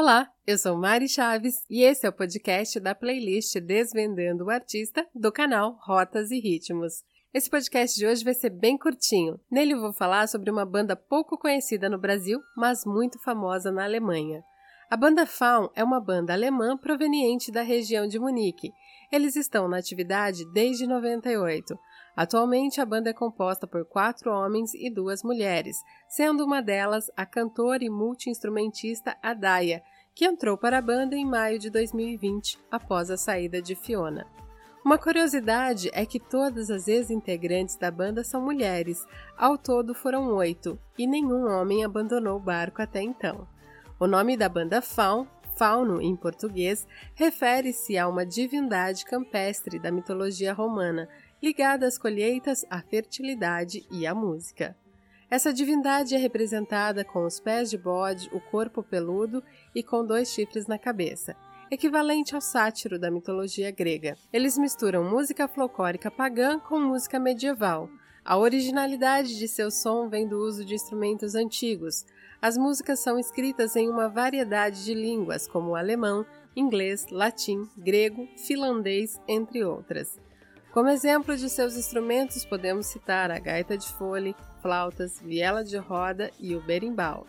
Olá, eu sou Mari Chaves e esse é o podcast da playlist Desvendando o Artista do canal Rotas e Ritmos. Esse podcast de hoje vai ser bem curtinho. Nele eu vou falar sobre uma banda pouco conhecida no Brasil, mas muito famosa na Alemanha. A banda Faun é uma banda alemã proveniente da região de Munique. Eles estão na atividade desde 98. Atualmente, a banda é composta por quatro homens e duas mulheres, sendo uma delas a cantora e multiinstrumentista Adaia, que entrou para a banda em maio de 2020, após a saída de Fiona. Uma curiosidade é que todas as ex-integrantes da banda são mulheres, ao todo foram oito, e nenhum homem abandonou o barco até então. O nome da banda Faun, fauno em português, refere-se a uma divindade campestre da mitologia romana, ligada às colheitas, à fertilidade e à música. Essa divindade é representada com os pés de bode, o corpo peludo e com dois chifres na cabeça, equivalente ao sátiro da mitologia grega. Eles misturam música folclórica pagã com música medieval. A originalidade de seu som vem do uso de instrumentos antigos. As músicas são escritas em uma variedade de línguas, como alemão, inglês, latim, grego, finlandês, entre outras. Como exemplo de seus instrumentos, podemos citar a gaita de fole, flautas, viela de roda e o berimbau.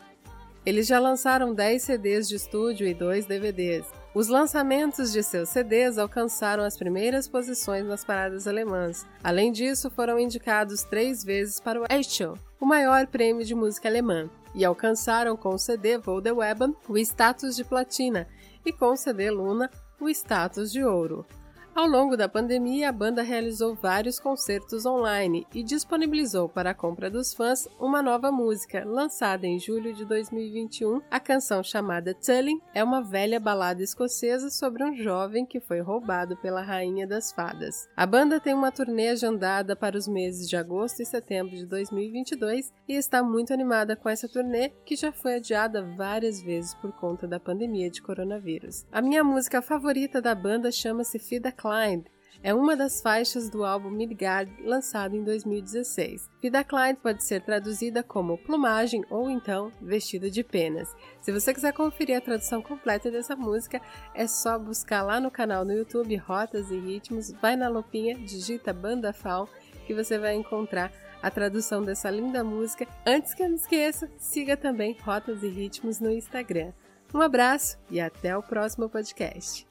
Eles já lançaram 10 CDs de estúdio e 2 DVDs. Os lançamentos de seus CDs alcançaram as primeiras posições nas paradas alemãs. Além disso, foram indicados três vezes para o Echo, o maior prêmio de música alemã, e alcançaram com o CD Voldeweben o status de platina e com o CD Luna o status de ouro. Ao longo da pandemia, a banda realizou vários concertos online e disponibilizou para a compra dos fãs uma nova música, lançada em julho de 2021. A canção chamada Tulling é uma velha balada escocesa sobre um jovem que foi roubado pela Rainha das Fadas. A banda tem uma turnê agendada para os meses de agosto e setembro de 2022 e está muito animada com essa turnê, que já foi adiada várias vezes por conta da pandemia de coronavírus. A minha música favorita da banda chama-se Fida Clyde é uma das faixas do álbum Midgard lançado em 2016. Vida Clyde pode ser traduzida como plumagem ou então vestida de penas. Se você quiser conferir a tradução completa dessa música, é só buscar lá no canal no YouTube Rotas e Ritmos, vai na lupinha, digita Banda Fal que você vai encontrar a tradução dessa linda música. Antes que eu me esqueça, siga também Rotas e Ritmos no Instagram. Um abraço e até o próximo podcast.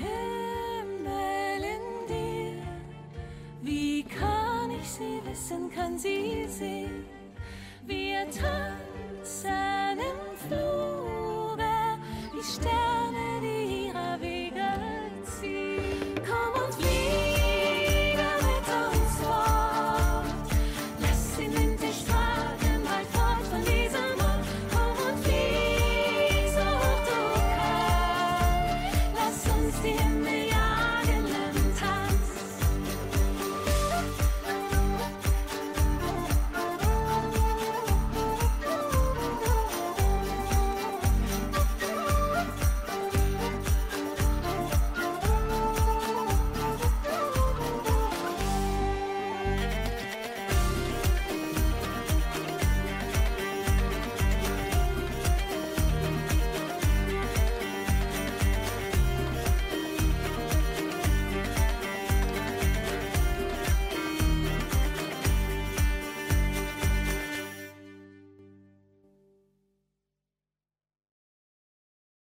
Himmel in dir. Wie kann ich sie wissen, kann sie sehen? Wir teilen